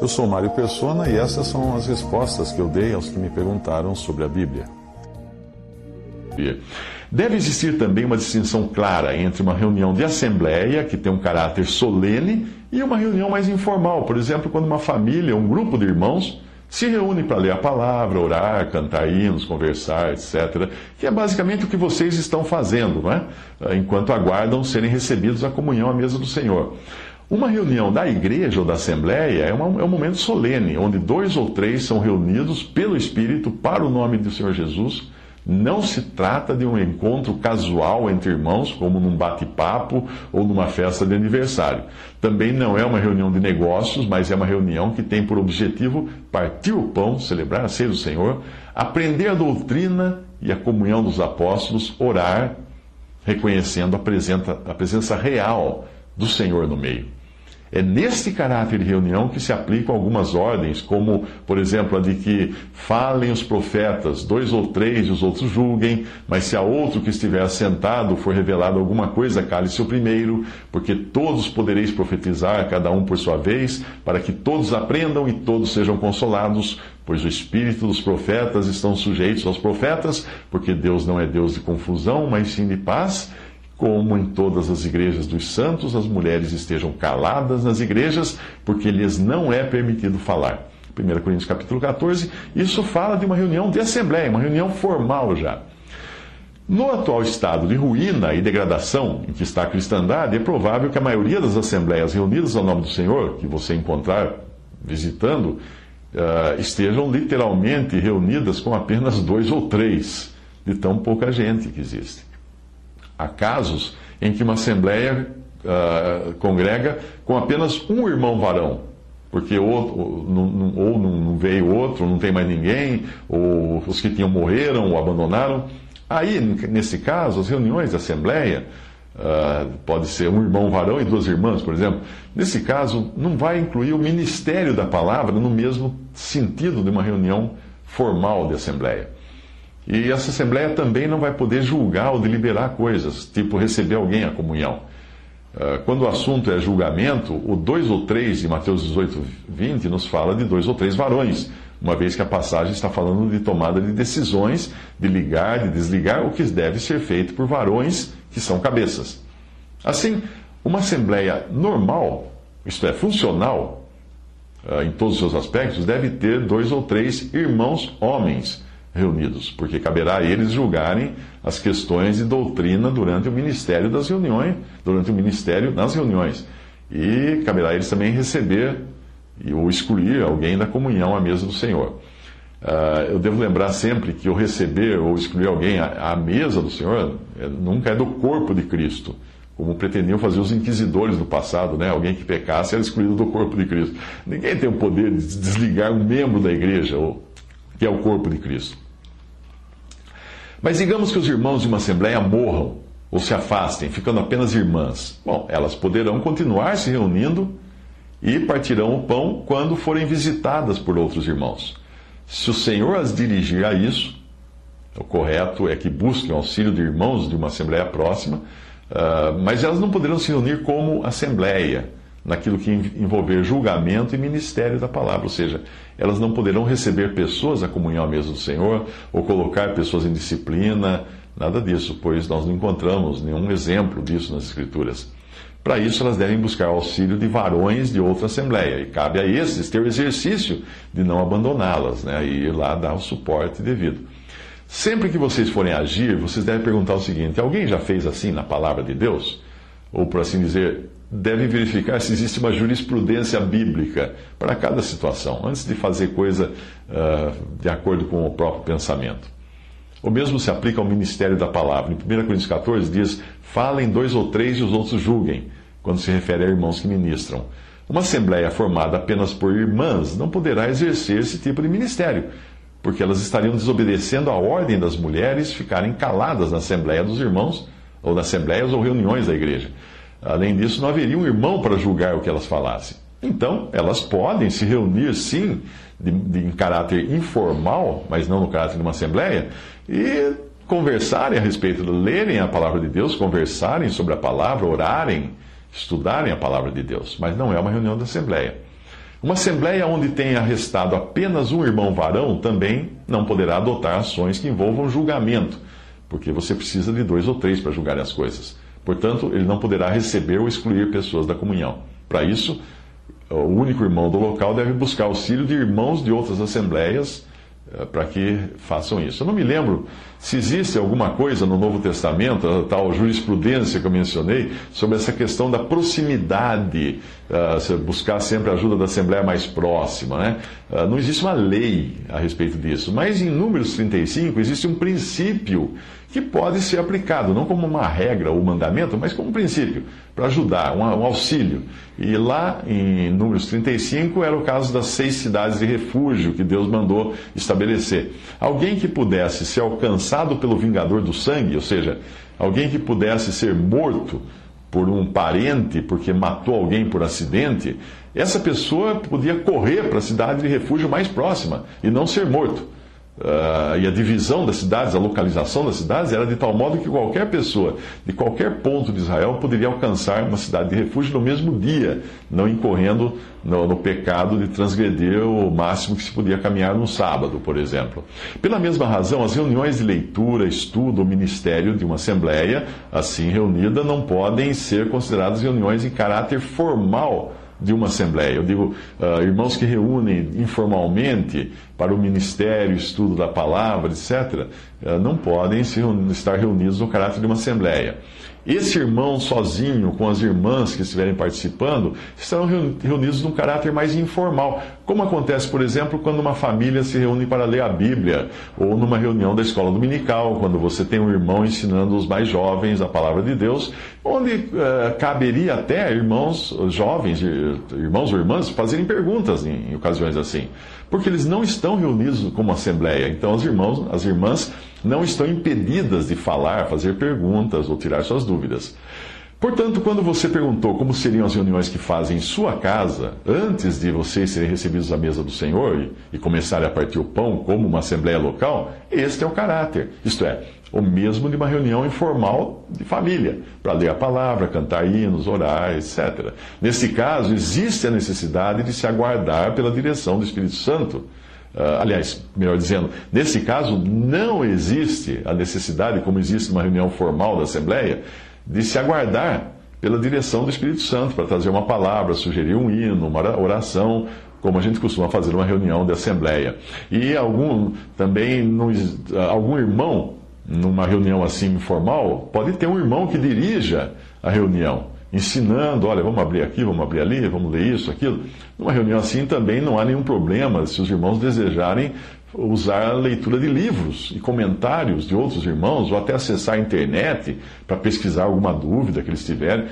Eu sou Mário Persona e essas são as respostas que eu dei aos que me perguntaram sobre a Bíblia. Deve existir também uma distinção clara entre uma reunião de assembleia, que tem um caráter solene, e uma reunião mais informal. Por exemplo, quando uma família, um grupo de irmãos, se reúne para ler a palavra, orar, cantar hinos, conversar, etc. Que é basicamente o que vocês estão fazendo, não é? Enquanto aguardam serem recebidos à comunhão à mesa do Senhor. Uma reunião da igreja ou da assembleia é, uma, é, um momento solene, onde dois ou três são reunidos pelo Espírito para o nome do Senhor Jesus. Não se trata de um encontro casual entre irmãos, como num bate-papo ou numa festa de aniversário. Também não é uma reunião de negócios, mas é uma reunião que tem por objetivo partir o pão, celebrar a ceia do Senhor, aprender a doutrina e a comunhão dos apóstolos, orar, reconhecendo a presença, a presença real do Senhor no meio. É neste caráter de reunião que se aplicam algumas ordens, como, por exemplo, a de que falem os profetas, dois ou três e os outros julguem, mas se a outro que estiver assentado for revelado alguma coisa, cale-se o primeiro, porque todos podereis profetizar, cada um por sua vez, para que todos aprendam e todos sejam consolados, pois o espírito dos profetas estão sujeitos aos profetas, porque Deus não é Deus de confusão, mas sim de paz como em todas as igrejas dos santos, as mulheres estejam caladas nas igrejas, porque lhes não é permitido falar. 1 Coríntios capítulo 14, isso fala de uma reunião de assembleia, uma reunião formal já. No atual estado de ruína e degradação em que está a cristandade, é provável que a maioria das assembleias reunidas ao nome do Senhor, que você encontrar visitando, uh, estejam literalmente reunidas com apenas dois ou três, de tão pouca gente que existe. Há casos em que uma assembleia uh, congrega com apenas um irmão varão, porque outro, ou não veio outro, não tem mais ninguém, ou os que tinham morreram ou abandonaram. Aí, nesse caso, as reuniões da assembleia, uh, pode ser um irmão varão e duas irmãs, por exemplo. Nesse caso, não vai incluir o ministério da palavra no mesmo sentido de uma reunião formal de assembleia. E essa Assembleia também não vai poder julgar ou deliberar coisas, tipo receber alguém à comunhão. Ah, quando o assunto é julgamento, o dois ou três de Mateus 18, 20 nos fala de dois ou três varões, uma vez que a passagem está falando de tomada de decisões, de ligar, de desligar, o que deve ser feito por varões que são cabeças. Assim, uma assembleia normal, isto é, funcional, ah, em todos os seus aspectos, deve ter dois ou três irmãos homens reunidos, porque caberá a eles julgarem as questões de doutrina durante o ministério das reuniões, durante o ministério nas reuniões. E caberá a eles também receber ou excluir alguém da comunhão à mesa do Senhor. Uh, eu devo lembrar sempre que o receber ou excluir alguém à, à mesa do Senhor é, nunca é do corpo de Cristo, como pretendiam fazer os inquisidores do passado, né? Alguém que pecasse era excluído do corpo de Cristo. Ninguém tem o poder de desligar um membro da igreja, ou, que é o corpo de Cristo. Mas digamos que os irmãos de uma assembleia morram ou se afastem, ficando apenas irmãs. Bom, elas poderão continuar se reunindo e partirão o pão quando forem visitadas por outros irmãos. Se o Senhor as dirigir a isso, o correto é que busquem auxílio de irmãos de uma assembleia próxima, uh, mas elas não poderão se reunir como assembleia naquilo que envolver julgamento e ministério da palavra, ou seja, elas não poderão receber pessoas à comunhão à mesa do Senhor ou colocar pessoas em disciplina, nada disso, pois nós não encontramos nenhum exemplo disso nas Escrituras. Para isso, elas devem buscar auxílio de varões de outra assembleia, e cabe a esses ter o exercício de não abandoná-las, né, e ir lá dar o suporte devido. Sempre que vocês forem agir, vocês devem perguntar o seguinte: alguém já fez assim na palavra de Deus? Ou, por assim dizer, devem verificar se existe uma jurisprudência bíblica para cada situação, antes de fazer coisa uh, de acordo com o próprio pensamento. O mesmo se aplica ao ministério da palavra. Em 1 Coríntios 14 diz: falem dois ou três e os outros julguem, quando se refere a irmãos que ministram. Uma assembleia formada apenas por irmãs não poderá exercer esse tipo de ministério, porque elas estariam desobedecendo a ordem das mulheres ficarem caladas na assembleia dos irmãos, ou nas assembleias ou reuniões da igreja. Além disso, não haveria um irmão para julgar o que elas falassem. Então, elas podem se reunir, sim, de, de, em caráter informal, mas não no caráter de uma assembleia, e conversarem a respeito, lerem a palavra de Deus, conversarem sobre a palavra, orarem estudarem a palavra de Deus, mas não é uma reunião da Assembleia. Uma Assembleia onde tenha restado apenas um irmão varão também não poderá adotar ações que envolvam julgamento, porque você precisa de dois ou três para julgar as coisas. Portanto, ele não poderá receber ou excluir pessoas da comunhão. Para isso, o único irmão do local deve buscar auxílio de irmãos de outras assembleias eh, para que façam isso. Eu não me lembro se existe alguma coisa no Novo Testamento, a tal jurisprudência que eu mencionei, sobre essa questão da proximidade, uh, buscar sempre a ajuda da Assembleia mais próxima. Né? Uh, não existe uma lei a respeito disso, mas em Números 35 existe um princípio que pode ser aplicado, não como uma regra ou mandamento, mas como um princípio, para ajudar, um, um auxílio. E lá em Números 35 era o caso das seis cidades de refúgio que Deus mandou estabelecer. Alguém que pudesse ser alcançado pelo vingador do sangue, ou seja, alguém que pudesse ser morto por um parente porque matou alguém por acidente, essa pessoa podia correr para a cidade de refúgio mais próxima e não ser morto. Uh, e a divisão das cidades, a localização das cidades, era de tal modo que qualquer pessoa de qualquer ponto de Israel poderia alcançar uma cidade de refúgio no mesmo dia, não incorrendo no, no pecado de transgredir o máximo que se podia caminhar no sábado, por exemplo. Pela mesma razão, as reuniões de leitura, estudo ou ministério de uma assembleia, assim reunida, não podem ser consideradas reuniões em caráter formal de uma assembleia. Eu digo, uh, irmãos que reúnem informalmente para o ministério, estudo da palavra, etc., não podem se, estar reunidos no caráter de uma assembleia. Esse irmão sozinho, com as irmãs que estiverem participando, estarão reunidos num caráter mais informal, como acontece, por exemplo, quando uma família se reúne para ler a Bíblia, ou numa reunião da escola dominical, quando você tem um irmão ensinando os mais jovens a palavra de Deus, onde uh, caberia até irmãos jovens, irmãos ou irmãs, fazerem perguntas em, em ocasiões assim porque eles não estão reunidos como assembleia. Então, os irmãos, as irmãs não estão impedidas de falar, fazer perguntas ou tirar suas dúvidas. Portanto, quando você perguntou como seriam as reuniões que fazem em sua casa, antes de vocês serem recebidos à mesa do Senhor e, começarem a partir o pão como uma assembleia local, este é o caráter. Isto é, o mesmo de uma reunião informal de família, para ler a palavra, cantar hinos, orar, etc. Nesse caso, existe a necessidade de se aguardar pela direção do Espírito Santo. Uh, aliás, melhor dizendo, nesse caso, não existe a necessidade, como existe uma reunião formal da Assembleia, de se aguardar pela direção do Espírito Santo para trazer uma palavra, sugerir um hino, uma oração, como a gente costuma fazer numa reunião de Assembleia. E algum também algum irmão numa reunião assim informal, pode ter um irmão que dirija a reunião, ensinando, olha, vamos abrir aqui, vamos abrir ali, vamos ler isso, aquilo. Numa reunião assim também não há nenhum problema se os irmãos desejarem usar a leitura de livros e comentários de outros irmãos, ou até acessar a internet para pesquisar alguma dúvida que eles tiverem.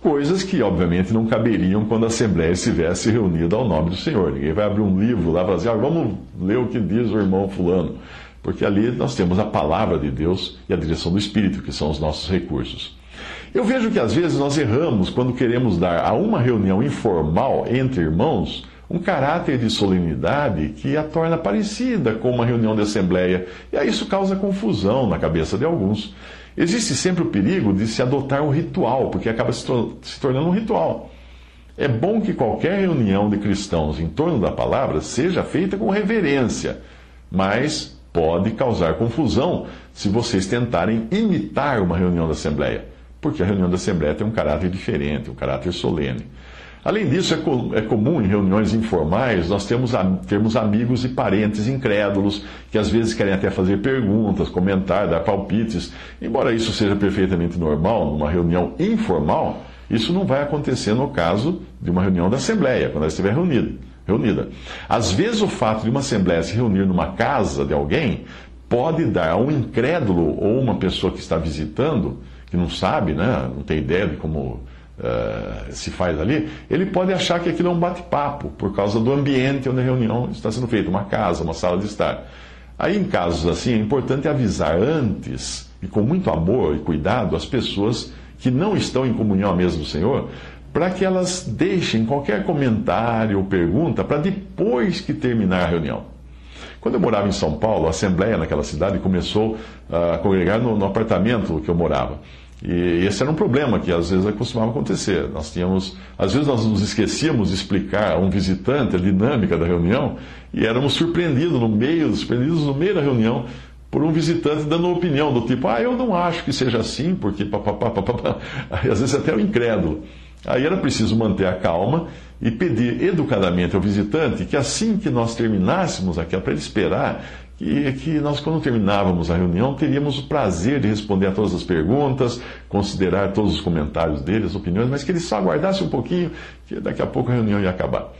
Coisas que, obviamente, não caberiam quando a Assembleia estivesse reunida ao nome do Senhor. Ninguém vai abrir um livro lá e falar assim, ah, vamos ler o que diz o irmão Fulano porque ali nós temos a palavra de Deus e a direção do Espírito, que são os nossos recursos. Eu vejo que às vezes nós erramos quando queremos dar a uma reunião informal entre irmãos um caráter de solenidade que a torna parecida com uma reunião de assembleia, e aí isso causa confusão na cabeça de alguns. Existe sempre o perigo de se adotar um ritual, porque acaba se, se tornando um ritual. É bom que qualquer reunião de cristãos em torno da palavra seja feita com reverência, mas pode causar confusão se vocês tentarem imitar uma reunião da Assembleia, porque a reunião da Assembleia tem um caráter diferente, um caráter solene. Além disso, é, é comum em reuniões informais nós temos, termos amigos e parentes incrédulos que às vezes querem até fazer perguntas, comentar, dar palpites. Embora isso seja perfeitamente normal numa reunião informal, isso não vai acontecer no caso de uma reunião da Assembleia, quando ela estiver reunida reunida. Às vezes, o fato de uma assembleia se reunir numa casa de alguém pode dar a um incrédulo ou uma pessoa que está visitando, que não sabe, né, não tem ideia de como uh, se faz ali, ele pode achar que aquilo é um bate-papo, por causa do ambiente onde a reunião está sendo feita, uma casa, uma sala de estar. Aí, em casos assim, é importante avisar antes, e com muito amor e cuidado, as pessoas que não estão em comunhão à mesa do Senhor, para que elas deixem qualquer comentário ou pergunta para depois que terminar a reunião. Quando eu morava em São Paulo, a Assembleia naquela cidade começou a congregar no, no apartamento que eu morava. E esse era um problema que às vezes costumava acontecer. Nós tínhamos, às vezes nós nos esquecíamos de explicar a um visitante a dinâmica da reunião e éramos surpreendidos no meio, surpreendidos no meio da reunião por um visitante dando uma opinião do tipo, ah, eu não acho que seja assim, porque papapá, papapá. Aí, às vezes até o incrédulo. Aí era preciso manter a calma e pedir educadamente ao visitante que assim que nós terminássemos aquela, para ele esperar, que, é que nós, quando terminávamos a reunião, teríamos o prazer de responder a todas as perguntas, considerar todos os comentários dele, as opiniões, mas que ele só aguardasse um pouquinho, que daqui a pouco a reunião ia acabar.